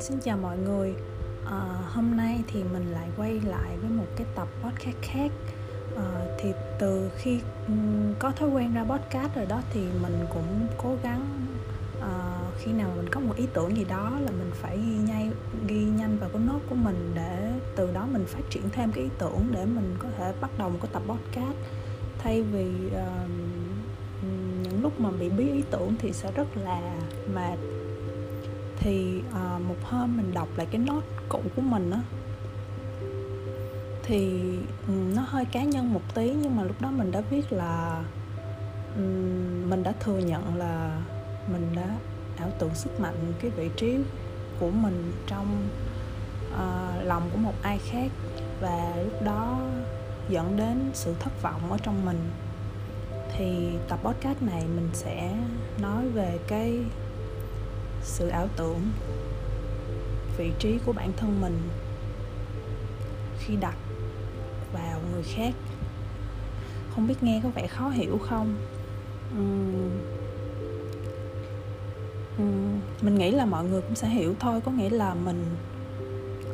xin chào mọi người. À, hôm nay thì mình lại quay lại với một cái tập podcast khác. À, thì từ khi um, có thói quen ra podcast rồi đó thì mình cũng cố gắng uh, khi nào mình có một ý tưởng gì đó là mình phải ghi nhanh ghi nhanh vào cái nốt của mình để từ đó mình phát triển thêm cái ý tưởng để mình có thể bắt đầu một cái tập podcast. Thay vì uh, những lúc mà bị bí ý tưởng thì sẽ rất là mệt. Thì uh, một hôm mình đọc lại cái nốt cũ của mình á thì um, nó hơi cá nhân một tí nhưng mà lúc đó mình đã viết là um, mình đã thừa nhận là mình đã ảo tưởng sức mạnh cái vị trí của mình trong uh, lòng của một ai khác và lúc đó dẫn đến sự thất vọng ở trong mình thì tập podcast này mình sẽ nói về cái sự ảo tưởng vị trí của bản thân mình khi đặt vào người khác. Không biết nghe có vẻ khó hiểu không? Uhm, uhm, mình nghĩ là mọi người cũng sẽ hiểu thôi. Có nghĩa là mình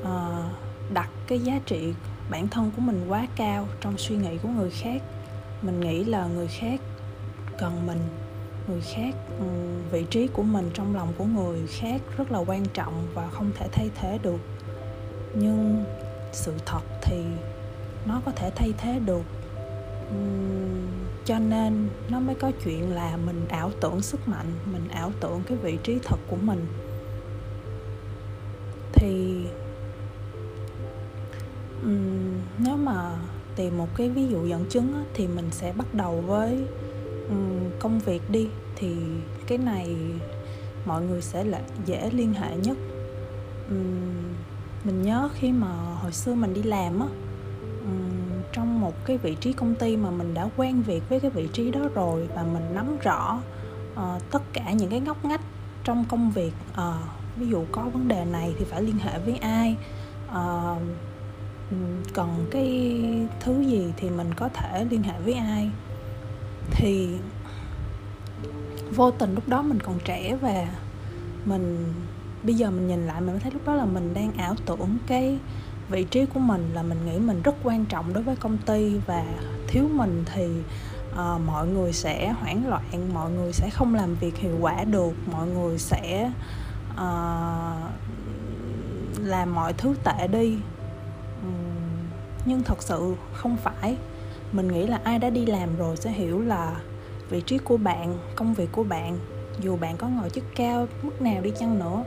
uh, đặt cái giá trị bản thân của mình quá cao trong suy nghĩ của người khác mình nghĩ là người khác cần mình, người khác ừ, vị trí của mình trong lòng của người khác rất là quan trọng và không thể thay thế được. Nhưng sự thật thì nó có thể thay thế được. Ừ, cho nên nó mới có chuyện là mình ảo tưởng sức mạnh, mình ảo tưởng cái vị trí thật của mình. Thì ừ, nếu mà tìm một cái ví dụ dẫn chứng á, thì mình sẽ bắt đầu với công việc đi. Thì cái này mọi người sẽ là dễ liên hệ nhất. Mình nhớ khi mà hồi xưa mình đi làm á trong một cái vị trí công ty mà mình đã quen việc với cái vị trí đó rồi và mình nắm rõ uh, tất cả những cái ngóc ngách trong công việc uh, ví dụ có vấn đề này thì phải liên hệ với ai uh, Ừ, cần cái thứ gì thì mình có thể liên hệ với ai? Thì vô tình lúc đó mình còn trẻ và mình bây giờ mình nhìn lại mình mới thấy lúc đó là mình đang ảo tưởng cái vị trí của mình là mình nghĩ mình rất quan trọng đối với công ty và thiếu mình thì uh, mọi người sẽ hoảng loạn mọi người sẽ không làm việc hiệu quả được mọi người sẽ uh, làm mọi thứ tệ đi nhưng thật sự không phải. Mình nghĩ là ai đã đi làm rồi sẽ hiểu là vị trí của bạn công việc của bạn dù bạn có ngồi chức cao mức nào đi chăng nữa.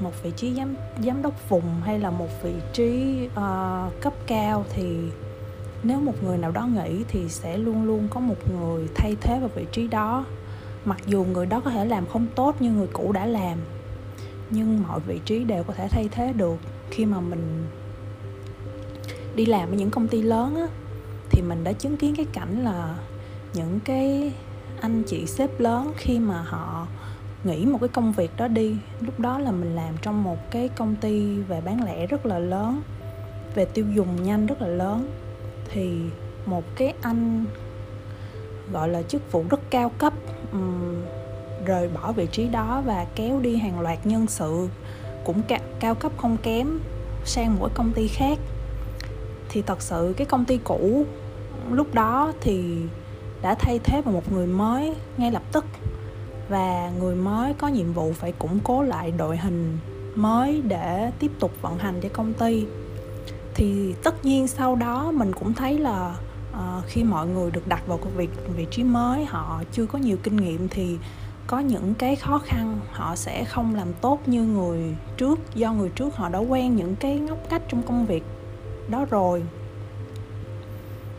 Một vị trí giám giám đốc vùng hay là một vị trí uh, cấp cao thì nếu một người nào đó nghỉ thì sẽ luôn luôn có một người thay thế vào vị trí đó. Mặc dù người đó có thể làm không tốt như người cũ đã làm nhưng mọi vị trí đều có thể thay thế được khi mà mình đi làm ở những công ty lớn á, thì mình đã chứng kiến cái cảnh là những cái anh chị sếp lớn khi mà họ nghỉ một cái công việc đó đi lúc đó là mình làm trong một cái công ty về bán lẻ rất là lớn về tiêu dùng nhanh rất là lớn. Thì một cái anh gọi là chức vụ rất cao cấp um, rời bỏ vị trí đó và kéo đi hàng loạt nhân sự cũng cao, cao cấp không kém sang mỗi công ty khác. Thì thật sự cái công ty cũ lúc đó thì đã thay thế bằng một người mới ngay lập tức. Và người mới có nhiệm vụ phải củng cố lại đội hình mới để tiếp tục vận hành cho công ty. Thì tất nhiên sau đó mình cũng thấy là uh, khi mọi người được đặt vào công việc vị trí mới họ chưa có nhiều kinh nghiệm thì có những cái khó khăn, họ sẽ không làm tốt như người trước, do người trước họ đã quen những cái ngóc cách trong công việc đó rồi.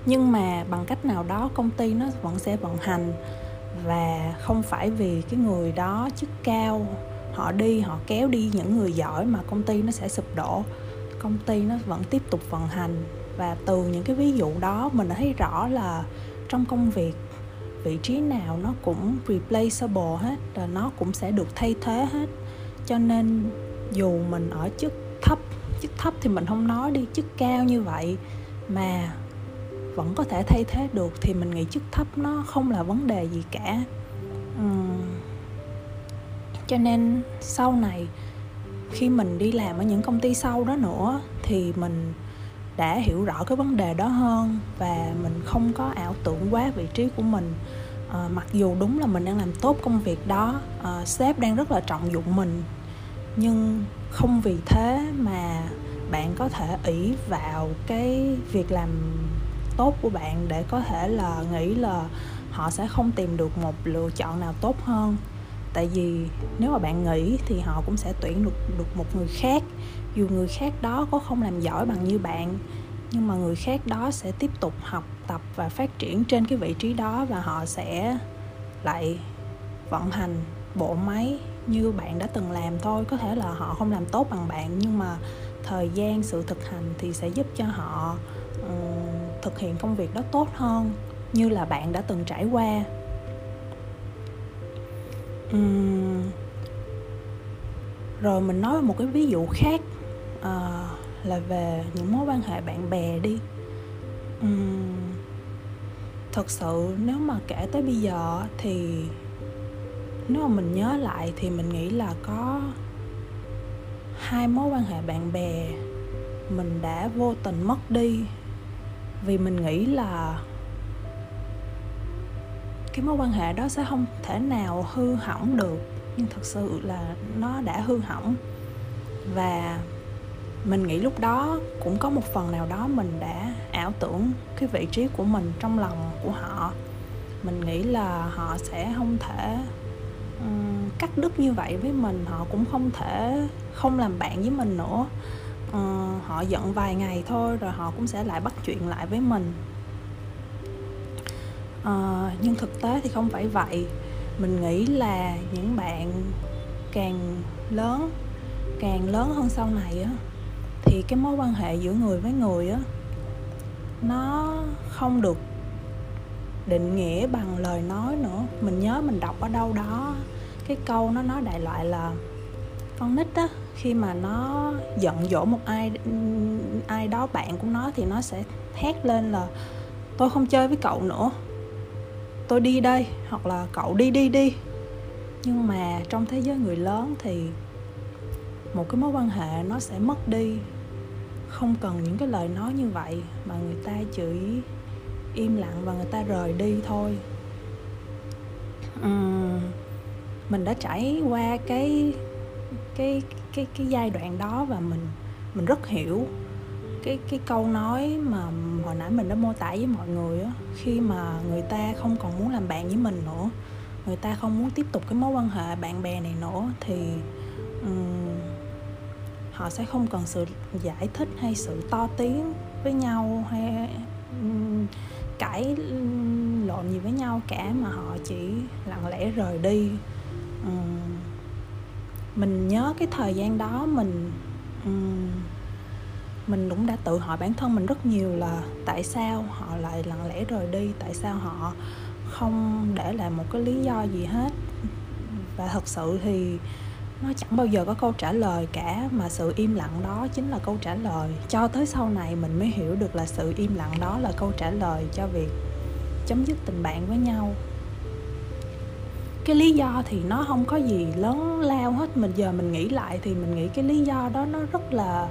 Nhưng mà bằng cách nào đó công ty nó vẫn sẽ vận hành và không phải vì cái người đó chức cao, họ đi, họ kéo đi những người giỏi mà công ty nó sẽ sụp đổ. Công ty nó vẫn tiếp tục vận hành và từ những cái ví dụ đó mình đã thấy rõ là trong công việc vị trí nào nó cũng replaceable hết và nó cũng sẽ được thay thế hết cho nên dù mình ở chức thấp chức thấp thì mình không nói đi, chức cao như vậy mà vẫn có thể thay thế được thì mình nghĩ chức thấp nó không là vấn đề gì cả uhm. cho nên sau này khi mình đi làm ở những công ty sau đó nữa thì mình đã hiểu rõ cái vấn đề đó hơn và mình không có ảo tưởng quá vị trí của mình. À, mặc dù đúng là mình đang làm tốt công việc đó à, sếp đang rất là trọng dụng mình nhưng không vì thế mà bạn có thể ỷ vào cái việc làm tốt của bạn để có thể là nghĩ là họ sẽ không tìm được một lựa chọn nào tốt hơn tại vì nếu mà bạn nghĩ thì họ cũng sẽ tuyển được được một người khác. Dù người khác đó có không làm giỏi bằng như bạn nhưng mà người khác đó sẽ tiếp tục học tập và phát triển trên cái vị trí đó và họ sẽ lại vận hành bộ máy như bạn đã từng làm thôi. Có thể là họ không làm tốt bằng bạn nhưng mà thời gian sự thực hành thì sẽ giúp cho họ um, thực hiện công việc đó tốt hơn như là bạn đã từng trải qua uhm, rồi mình nói một cái ví dụ khác uh, là về những mối quan hệ bạn bè đi. Uhm, thật sự nếu mà kể tới bây giờ thì nếu mà mình nhớ lại thì mình nghĩ là có hai mối quan hệ bạn bè mình đã vô tình mất đi. Vì mình nghĩ là cái mối quan hệ đó sẽ không thể nào hư hỏng được. Nhưng thật sự là nó đã hư hỏng. Và mình nghĩ lúc đó cũng có một phần nào đó mình đã ảo tưởng cái vị trí của mình trong lòng của họ. Mình nghĩ là họ sẽ không thể um, cắt đứt như vậy với mình. Họ cũng không thể không làm bạn với mình nữa. Uh, họ giận vài ngày thôi rồi họ cũng sẽ lại bắt chuyện lại với mình à, nhưng thực tế thì không phải vậy. Mình nghĩ là những bạn càng lớn càng lớn hơn sau này á thì cái mối quan hệ giữa người với người á nó không được định nghĩa bằng lời nói nữa. Mình nhớ mình đọc ở đâu đó cái câu nó nói đại loại là con nít á khi mà nó giận dỗi một ai ai đó bạn của nó thì nó sẽ hét lên là tôi không chơi với cậu nữa tôi đi đây hoặc là cậu đi đi đi. Nhưng mà trong thế giới người lớn thì một cái mối quan hệ nó sẽ mất đi. Không cần những cái lời nói như vậy mà người ta chỉ im lặng và người ta rời đi thôi. Uhm, mình đã trải qua cái cái cái cái giai đoạn đó và mình mình rất hiểu cái cái câu nói mà hồi nãy mình đã mô tả với mọi người á khi mà người ta không còn muốn làm bạn với mình nữa người ta không muốn tiếp tục cái mối quan hệ bạn bè này nữa thì um, họ sẽ không cần sự giải thích hay sự to tiếng với nhau hay um, cãi lộn gì với nhau cả mà họ chỉ lặng lẽ rời đi. Um, mình nhớ cái thời gian đó mình um, mình cũng đã tự hỏi bản thân mình rất nhiều là tại sao họ lại lặng lẽ rời đi, tại sao họ không để lại một cái lý do gì hết. Và thật sự thì nó chẳng bao giờ có câu trả lời cả, mà sự im lặng đó chính là câu trả lời. Cho tới sau này mình mới hiểu được là sự im lặng đó là câu trả lời cho việc chấm dứt tình bạn với nhau. Cái lý do thì nó không có gì lớn lao hết. Mình giờ mình nghĩ lại thì mình nghĩ cái lý do đó nó rất là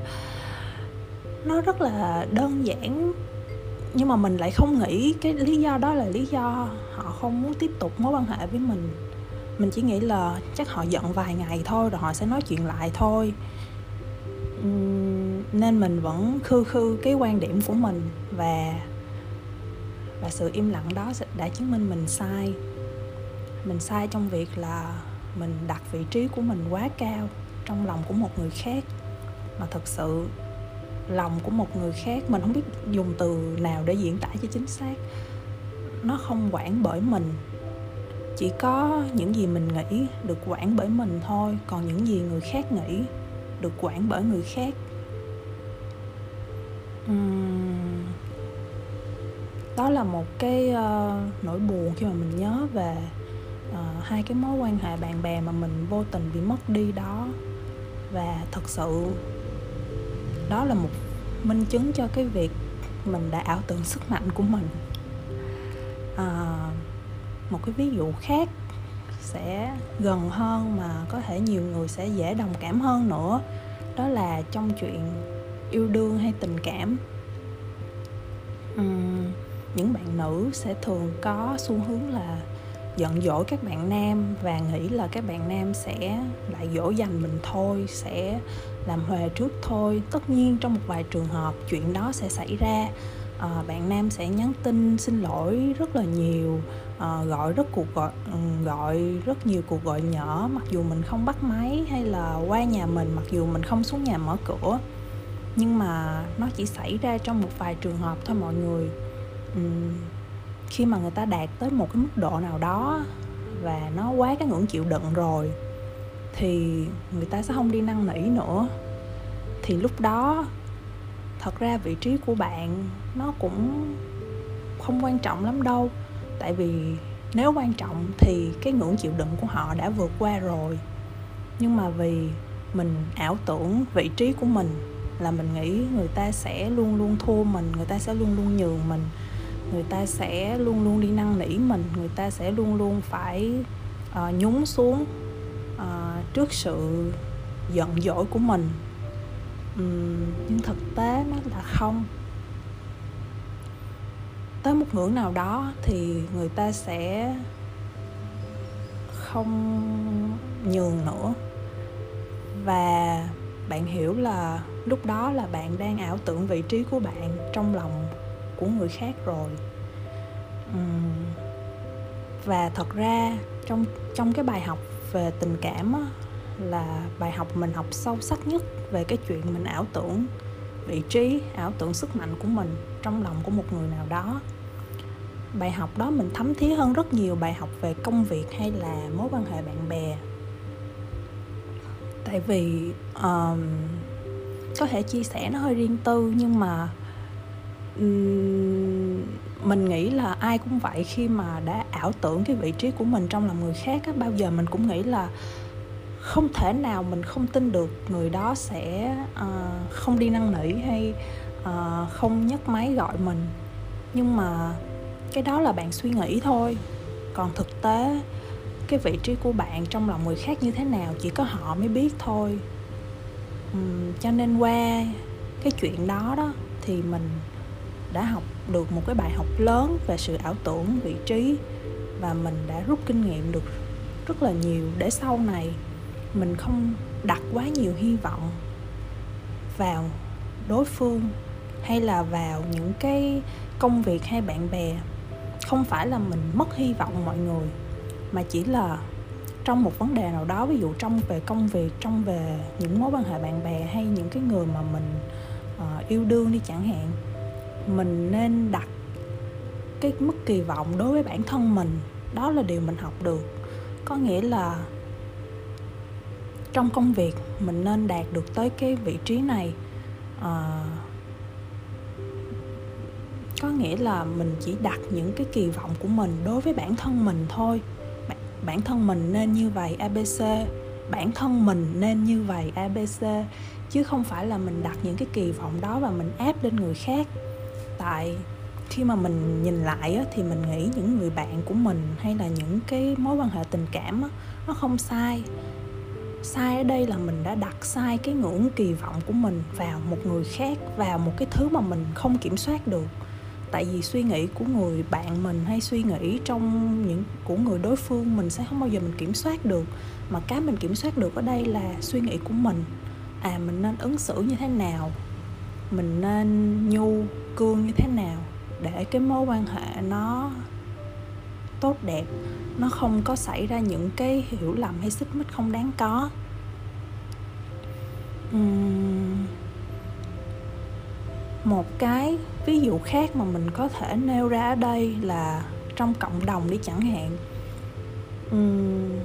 nó rất là đơn giản, nhưng mà mình lại không nghĩ cái lý do đó là lý do họ không muốn tiếp tục mối quan hệ với mình. Mình chỉ nghĩ là chắc họ giận vài ngày thôi rồi họ sẽ nói chuyện lại thôi. Nên mình vẫn khư khư cái quan điểm của mình và và sự im lặng đó đã chứng minh mình sai. Mình sai trong việc là mình đặt vị trí của mình quá cao trong lòng của một người khác. Mà thật sự lòng của một người khác. Mình không biết dùng từ nào để diễn tả cho chính xác. Nó không quản bởi mình. Chỉ có những gì mình nghĩ được quản bởi mình thôi. Còn những gì người khác nghĩ được quản bởi người khác. Uhm, đó là một cái uh, nỗi buồn khi mà mình nhớ về uh, hai cái mối quan hệ bạn bè mà mình vô tình bị mất đi đó. Và thật sự đó là một minh chứng cho cái việc mình đã ảo tưởng sức mạnh của mình. À, một cái ví dụ khác sẽ gần hơn mà có thể nhiều người sẽ dễ đồng cảm hơn nữa đó là trong chuyện yêu đương hay tình cảm. Uhm, những bạn nữ sẽ thường có xu hướng là giận dỗi các bạn nam và nghĩ là các bạn nam sẽ lại dỗ dành mình thôi sẽ làm huề trước thôi. Tất nhiên trong một vài trường hợp chuyện đó sẽ xảy ra. À, bạn nam sẽ nhắn tin xin lỗi rất là nhiều à, gọi rất cuộc gọi ừ, gọi rất nhiều cuộc gọi nhỏ mặc dù mình không bắt máy hay là qua nhà mình mặc dù mình không xuống nhà mở cửa. Nhưng mà nó chỉ xảy ra trong một vài trường hợp thôi mọi người. Uhm, khi mà người ta đạt tới một cái mức độ nào đó và nó quá cái ngưỡng chịu đựng rồi thì người ta sẽ không đi năn nỉ nữa. Thì lúc đó thật ra vị trí của bạn nó cũng không quan trọng lắm đâu. Tại vì nếu quan trọng thì cái ngưỡng chịu đựng của họ đã vượt qua rồi. Nhưng mà vì mình ảo tưởng vị trí của mình là mình nghĩ người ta sẽ luôn luôn thua mình người ta sẽ luôn luôn nhường mình người ta sẽ luôn luôn đi năn nỉ mình người ta sẽ luôn luôn phải uh, nhún xuống uh, trước sự giận dỗi của mình um, nhưng thực tế nó là không. Tới một ngưỡng nào đó thì người ta sẽ không nhường nữa. Và bạn hiểu là lúc đó là bạn đang ảo tưởng vị trí của bạn trong lòng của người khác rồi. Và thật ra trong trong cái bài học về tình cảm á, là bài học mình học sâu sắc nhất về cái chuyện mình ảo tưởng vị trí ảo tưởng sức mạnh của mình trong lòng của một người nào đó. Bài học đó mình thấm thía hơn rất nhiều bài học về công việc hay là mối quan hệ bạn bè. Tại vì um, có thể chia sẻ nó hơi riêng tư nhưng mà um, mình nghĩ là ai cũng vậy khi mà đã ảo tưởng cái vị trí của mình trong lòng người khác á, bao giờ mình cũng nghĩ là không thể nào mình không tin được người đó sẽ uh, không đi năn nỉ hay uh, không nhấc máy gọi mình. Nhưng mà cái đó là bạn suy nghĩ thôi. Còn thực tế cái vị trí của bạn trong lòng người khác như thế nào chỉ có họ mới biết thôi. Uhm, cho nên qua cái chuyện đó đó thì mình đã học được một cái bài học lớn về sự ảo tưởng vị trí và mình đã rút kinh nghiệm được rất là nhiều để sau này mình không đặt quá nhiều hy vọng vào đối phương hay là vào những cái công việc hay bạn bè. Không phải là mình mất hy vọng mọi người mà chỉ là trong một vấn đề nào đó ví dụ trong về công việc trong về những mối quan hệ bạn bè hay những cái người mà mình uh, yêu đương đi chẳng hạn mình nên đặt cái mức kỳ vọng đối với bản thân mình. Đó là điều mình học được. Có nghĩa là trong công việc mình nên đạt được tới cái vị trí này. À, có nghĩa là mình chỉ đặt những cái kỳ vọng của mình đối với bản thân mình thôi. Bản thân mình nên như vậy abc bản thân mình nên như vậy abc chứ không phải là mình đặt những cái kỳ vọng đó và mình áp lên người khác tại khi mà mình nhìn lại á, thì mình nghĩ những người bạn của mình hay là những cái mối quan hệ tình cảm á, nó không sai. Sai ở đây là mình đã đặt sai cái ngưỡng kỳ vọng của mình vào một người khác vào một cái thứ mà mình không kiểm soát được. Tại vì suy nghĩ của người bạn mình hay suy nghĩ trong những của người đối phương mình sẽ không bao giờ mình kiểm soát được. Mà cái mình kiểm soát được ở đây là suy nghĩ của mình. À mình nên ứng xử như thế nào? Mình nên nhu cương như thế nào để cái mối quan hệ nó tốt đẹp nó không có xảy ra những cái hiểu lầm hay xích mích không đáng có? Uhm, một cái ví dụ khác mà mình có thể nêu ra ở đây là trong cộng đồng đi chẳng hạn. Uhm,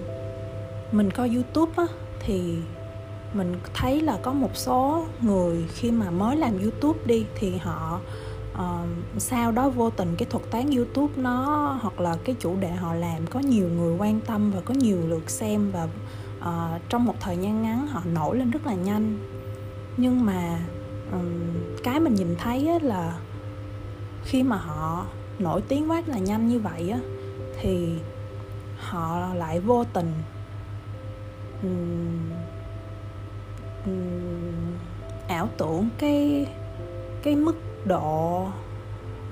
mình coi youtube á thì mình thấy là có một số người khi mà mới làm youtube đi thì họ ờ, uh, sau đó vô tình cái thuật toán youtube nó hoặc là cái chủ đề họ làm có nhiều người quan tâm và có nhiều lượt xem và uh, trong một thời gian ngắn họ nổi lên rất là nhanh. Nhưng mà um, cái mình nhìn thấy là khi mà họ nổi tiếng quá là nhanh như vậy á thì họ lại vô tình um, um, ảo tưởng cái cái mức độ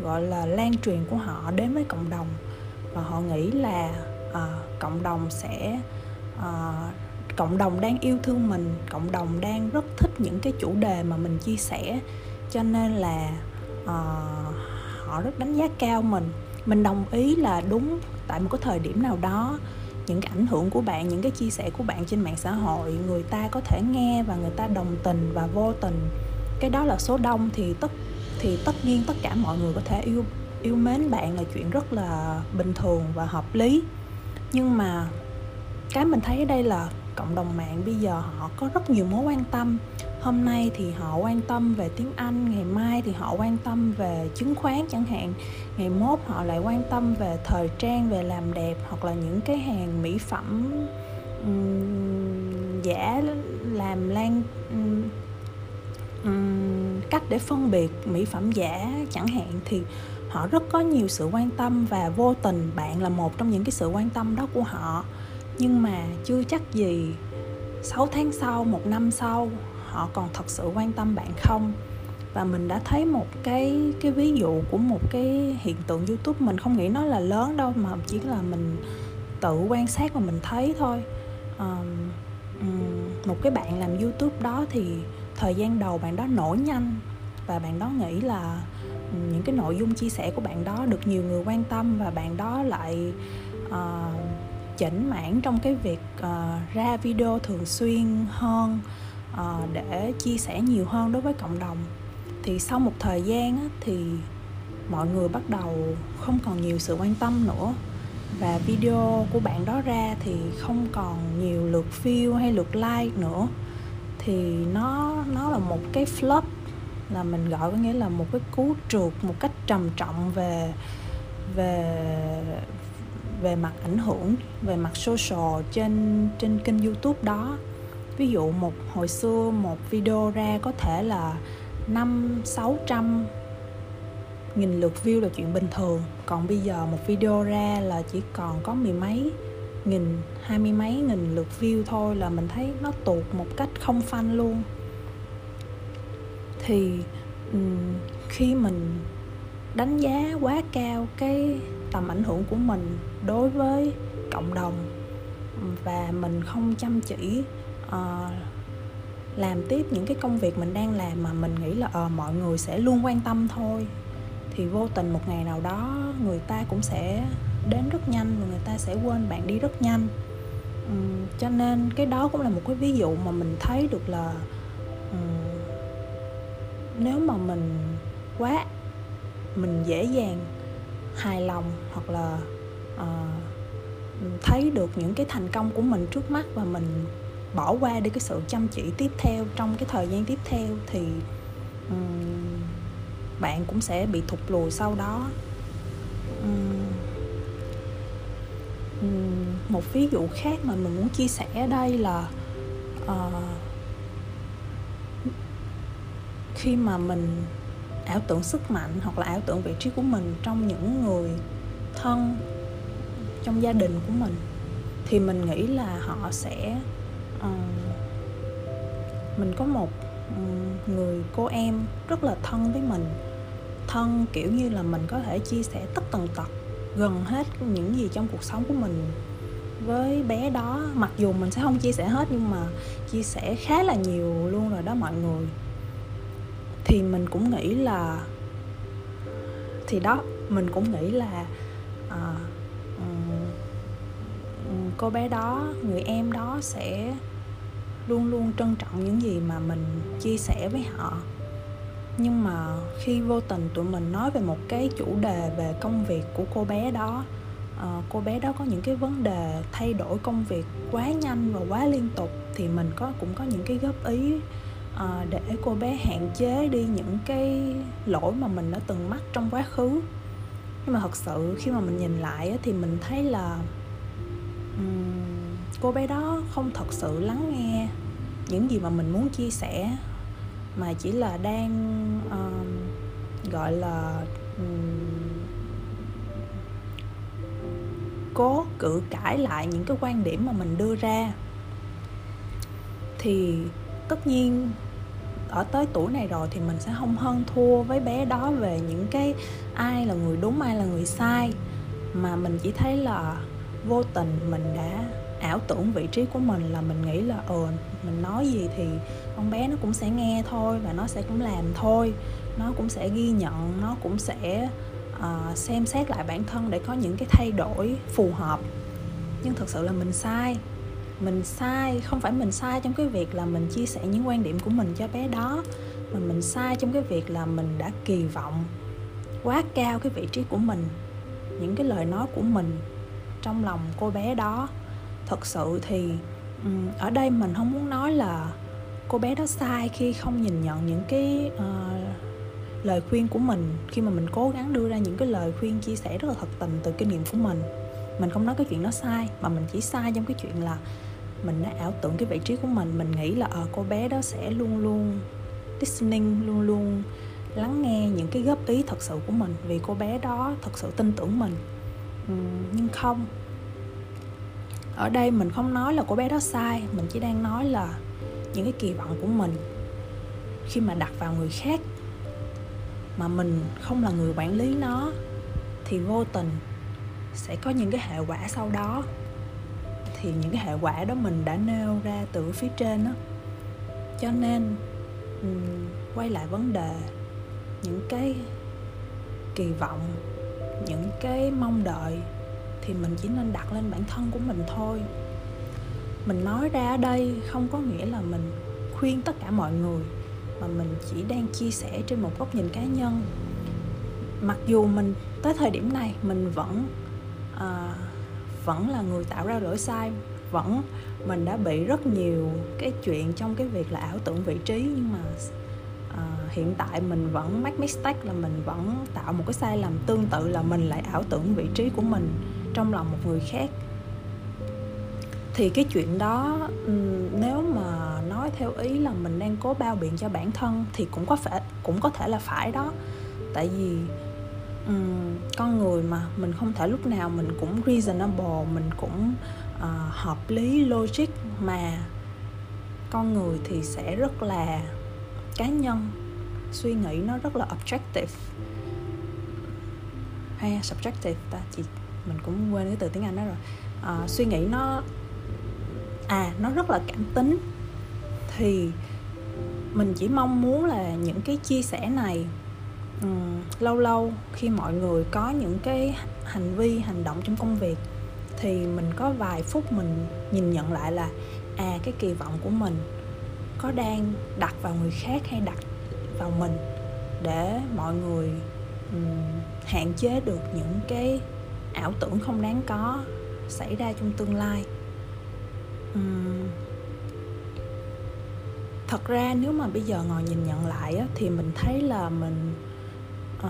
gọi là lan truyền của họ đến với cộng đồng. Và họ nghĩ là uh, cộng đồng sẽ uh, cộng đồng đang yêu thương mình cộng đồng đang rất thích những cái chủ đề mà mình chia sẻ. Cho nên là uh, họ rất đánh giá cao mình. Mình đồng ý là đúng tại một cái thời điểm nào đó những cái ảnh hưởng của bạn, những cái chia sẻ của bạn trên mạng xã hội, người ta có thể nghe và người ta đồng tình và vô tình. Cái đó là số đông thì tất thì tất nhiên tất cả mọi người có thể yêu yêu mến bạn là chuyện rất là bình thường và hợp lý. Nhưng mà cái mình thấy ở đây là cộng đồng mạng bây giờ họ có rất nhiều mối quan tâm hôm nay thì họ quan tâm về tiếng anh ngày mai thì họ quan tâm về chứng khoán chẳng hạn. Ngày mốt họ lại quan tâm về thời trang về làm đẹp hoặc là những cái hàng mỹ phẩm um, giả làm lan um, um, cách để phân biệt mỹ phẩm giả chẳng hạn. Thì họ rất có nhiều sự quan tâm và vô tình bạn là một trong những cái sự quan tâm đó của họ. Nhưng mà chưa chắc gì 6 tháng sau, một năm sau họ còn thật sự quan tâm bạn không? Và mình đã thấy một cái cái ví dụ của một cái hiện tượng youtube mình không nghĩ nó là lớn đâu mà chỉ là mình tự quan sát và mình thấy thôi. Um, một cái bạn làm youtube đó thì thời gian đầu bạn đó nổi nhanh và bạn đó nghĩ là những cái nội dung chia sẻ của bạn đó được nhiều người quan tâm và bạn đó lại ờ, uh, chỉnh mãn trong cái việc uh, ra video thường xuyên hơn. uh, Ờ, để chia sẻ nhiều hơn đối với cộng đồng. Thì sau một thời gian thì mọi người bắt đầu không còn nhiều sự quan tâm nữa. Và video của bạn đó ra thì không còn nhiều lượt view hay lượt like nữa. Thì nó nó là một cái flop, là mình gọi có nghĩa là một cái cú trượt một cách trầm trọng về về về mặt ảnh hưởng, về mặt social trên trên kênh youtube đó ví dụ một, hồi xưa một video ra có thể là năm, sáu trăm nghìn lượt view là chuyện bình thường. Còn bây giờ một video ra là chỉ còn có mười mấy nghìn, hai mươi mấy nghìn lượt view thôi là mình thấy nó tụt một cách không phanh luôn. Thì khi mình đánh giá quá cao cái tầm ảnh hưởng của mình đối với cộng đồng và mình không chăm chỉ uh, làm tiếp những cái công việc mình đang làm mà mình nghĩ là uh, mọi người sẽ luôn quan tâm thôi. Thì vô tình một ngày nào đó người ta cũng sẽ đến rất nhanh và người ta sẽ quên bạn đi rất nhanh. Um, cho nên cái đó cũng là một cái ví dụ mà mình thấy được là um, nếu mà mình quá mình dễ dàng hài lòng hoặc là uh, thấy được những cái thành công của mình trước mắt và mình bỏ qua đi cái sự chăm chỉ tiếp theo trong cái thời gian tiếp theo thì um, bạn cũng sẽ bị thụt lùi sau đó. Um, um, một ví dụ khác mà mình muốn chia sẻ ở đây là uh, khi mà mình ảo tưởng sức mạnh hoặc là ảo tưởng vị trí của mình trong những người thân trong gia đình của mình thì mình nghĩ là họ sẽ uh, mình có một ừ, người cô em rất là thân với mình. Thân kiểu như là mình có thể chia sẻ tất tần tật gần hết những gì trong cuộc sống của mình với bé đó. Mặc dù mình sẽ không chia sẻ hết nhưng mà chia sẻ khá là nhiều luôn rồi đó mọi người. Thì mình cũng nghĩ là thì đó mình cũng nghĩ là à, um, cô bé đó người em đó sẽ luôn luôn trân trọng những gì mà mình chia sẻ với họ. Nhưng mà khi vô tình tụi mình nói về một cái chủ đề về công việc của cô bé đó à, cô bé đó có những cái vấn đề thay đổi công việc quá nhanh và quá liên tục thì mình có cũng có những cái góp ý à, để cô bé hạn chế đi những cái lỗi mà mình đã từng mắc trong quá khứ. Nhưng mà thật sự khi mà mình nhìn lại thì mình thấy là um, cô bé đó không thật sự lắng nghe những gì mà mình muốn chia sẻ mà chỉ là đang uh, gọi là cố cự cãi lại những cái quan điểm mà mình đưa ra. Thì tất nhiên ở tới tuổi này rồi thì mình sẽ không hơn thua với bé đó về những cái ai là người đúng ai là người sai mà mình chỉ thấy là vô tình mình đã ảo tưởng vị trí của mình là mình nghĩ là ờ mình nói gì thì con bé nó cũng sẽ nghe thôi và nó sẽ cũng làm thôi. Nó cũng sẽ ghi nhận nó cũng sẽ uh, xem xét lại bản thân để có những cái thay đổi phù hợp. Nhưng thực sự là mình sai. Mình sai không phải mình sai trong cái việc là mình chia sẻ những quan điểm của mình cho bé đó mà mình sai trong cái việc là mình đã kỳ vọng quá cao cái vị trí của mình những cái lời nói của mình trong lòng cô bé đó thật sự thì ở đây mình không muốn nói là cô bé đó sai khi không nhìn nhận những cái uh, lời khuyên của mình. Khi mà mình cố gắng đưa ra những cái lời khuyên chia sẻ rất là thật tình từ kinh nghiệm của mình mình không nói cái chuyện đó sai mà mình chỉ sai trong cái chuyện là mình đã ảo tưởng cái vị trí của mình. Mình nghĩ là ờ cô bé đó sẽ luôn luôn listening luôn luôn lắng nghe những cái góp ý thật sự của mình vì cô bé đó thật sự tin tưởng mình. Nhưng không ở đây mình không nói là cô bé đó sai, mình chỉ đang nói là những cái kỳ vọng của mình khi mà đặt vào người khác. Mà mình không là người quản lý nó, thì vô tình sẽ có những cái hệ quả sau đó. Thì những cái hệ quả đó mình đã nêu ra từ phía trên đó cho nên quay lại vấn đề, những cái kỳ vọng, những cái mong đợi thì mình chỉ nên đặt lên bản thân của mình thôi. Mình nói ra ở đây không có nghĩa là mình khuyên tất cả mọi người mà mình chỉ đang chia sẻ trên một góc nhìn cá nhân. Mặc dù mình tới thời điểm này mình vẫn uh, vẫn là người tạo ra lỗi sai vẫn mình đã bị rất nhiều cái chuyện trong cái việc là ảo tưởng vị trí nhưng mà uh, hiện tại mình vẫn make mistake là mình vẫn tạo một cái sai lầm tương tự là mình lại ảo tưởng vị trí của mình trong lòng một người khác. Thì cái chuyện đó nếu mà nói theo ý là mình đang cố bao biện cho bản thân thì cũng có phải cũng có thể là phải đó. Tại vì um, con người mà mình không thể lúc nào mình cũng reasonable mình cũng uh, hợp lý logic mà con người thì sẽ rất là cá nhân suy nghĩ nó rất là objective. Hay subjective ta chị? Mình cũng quên cái từ tiếng anh đó rồi. Uh, suy nghĩ nó à nó rất là cảm tính. Thì mình chỉ mong muốn là những cái chia sẻ này um, lâu lâu khi mọi người có những cái hành vi hành động trong công việc thì mình có vài phút mình nhìn nhận lại là à cái kỳ vọng của mình có đang đặt vào người khác hay đặt vào mình để mọi người um, hạn chế được những cái ảo tưởng không đáng có xảy ra trong tương lai uhm. thật ra nếu mà bây giờ ngồi nhìn nhận lại á, thì mình thấy là mình uh,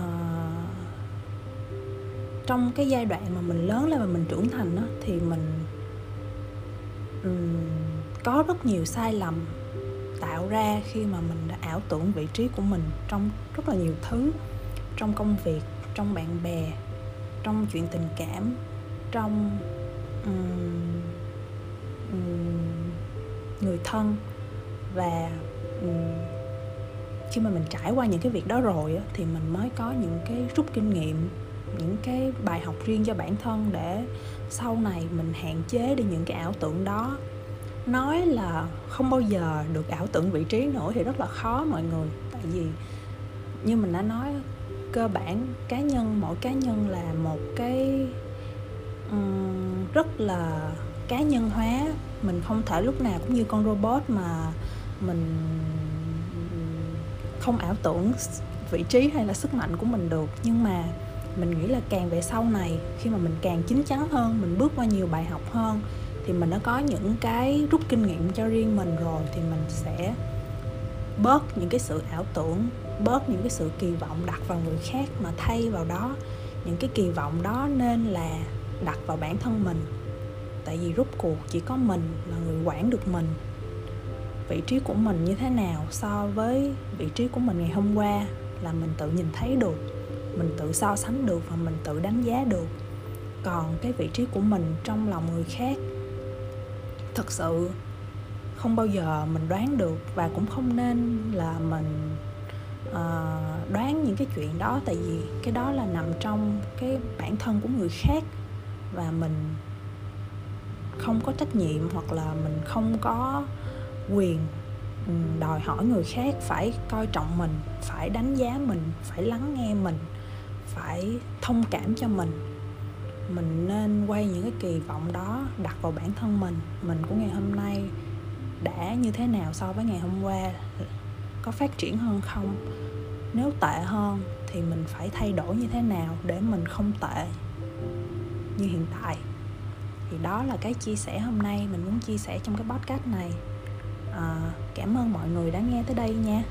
trong cái giai đoạn mà mình lớn lên và mình trưởng thành á, thì mình um, có rất nhiều sai lầm tạo ra khi mà mình đã ảo tưởng vị trí của mình trong rất là nhiều thứ trong công việc trong bạn bè trong chuyện tình cảm trong um, người thân và khi mà mình trải qua những cái việc đó rồi thì mình mới có những cái rút kinh nghiệm những cái bài học riêng cho bản thân để sau này mình hạn chế đi những cái ảo tưởng đó. Nói là không bao giờ được ảo tưởng vị trí nữa thì rất là khó mọi người tại vì như mình đã nói cơ bản cá nhân mỗi cá nhân là một cái um, rất là cá nhân hóa. Mình không thể lúc nào cũng như con robot mà mình không ảo tưởng vị trí hay là sức mạnh của mình được. Nhưng mà mình nghĩ là càng về sau này khi mà mình càng chín chắn hơn mình bước qua nhiều bài học hơn thì mình đã có những cái rút kinh nghiệm cho riêng mình rồi thì mình sẽ bớt những cái sự ảo tưởng bớt những cái sự kỳ vọng đặt vào người khác mà thay vào đó. Những cái kỳ vọng đó nên là đặt vào bản thân mình. Tại vì rút cuộc chỉ có mình là người quản được mình. Vị trí của mình như thế nào so với vị trí của mình ngày hôm qua là mình tự nhìn thấy được, mình tự so sánh được và mình tự đánh giá được. Còn cái vị trí của mình trong lòng người khác thật sự không bao giờ mình đoán được và cũng không nên là mình uh, đoán những cái chuyện đó tại vì cái đó là nằm trong cái bản thân của người khác và mình không có trách nhiệm hoặc là mình không có quyền ừ, đòi hỏi người khác phải coi trọng mình phải đánh giá mình phải lắng nghe mình phải thông cảm cho mình. Mình nên quay những cái kỳ vọng đó đặt vào bản thân mình. Mình của ngày hôm nay đã như thế nào so với ngày hôm qua? Có phát triển hơn không? Nếu tệ hơn thì mình phải thay đổi như thế nào để mình không tệ như hiện tại? Thì đó là cái chia sẻ hôm nay mình muốn chia sẻ trong cái podcast này. À, cảm ơn mọi người đã nghe tới đây nha.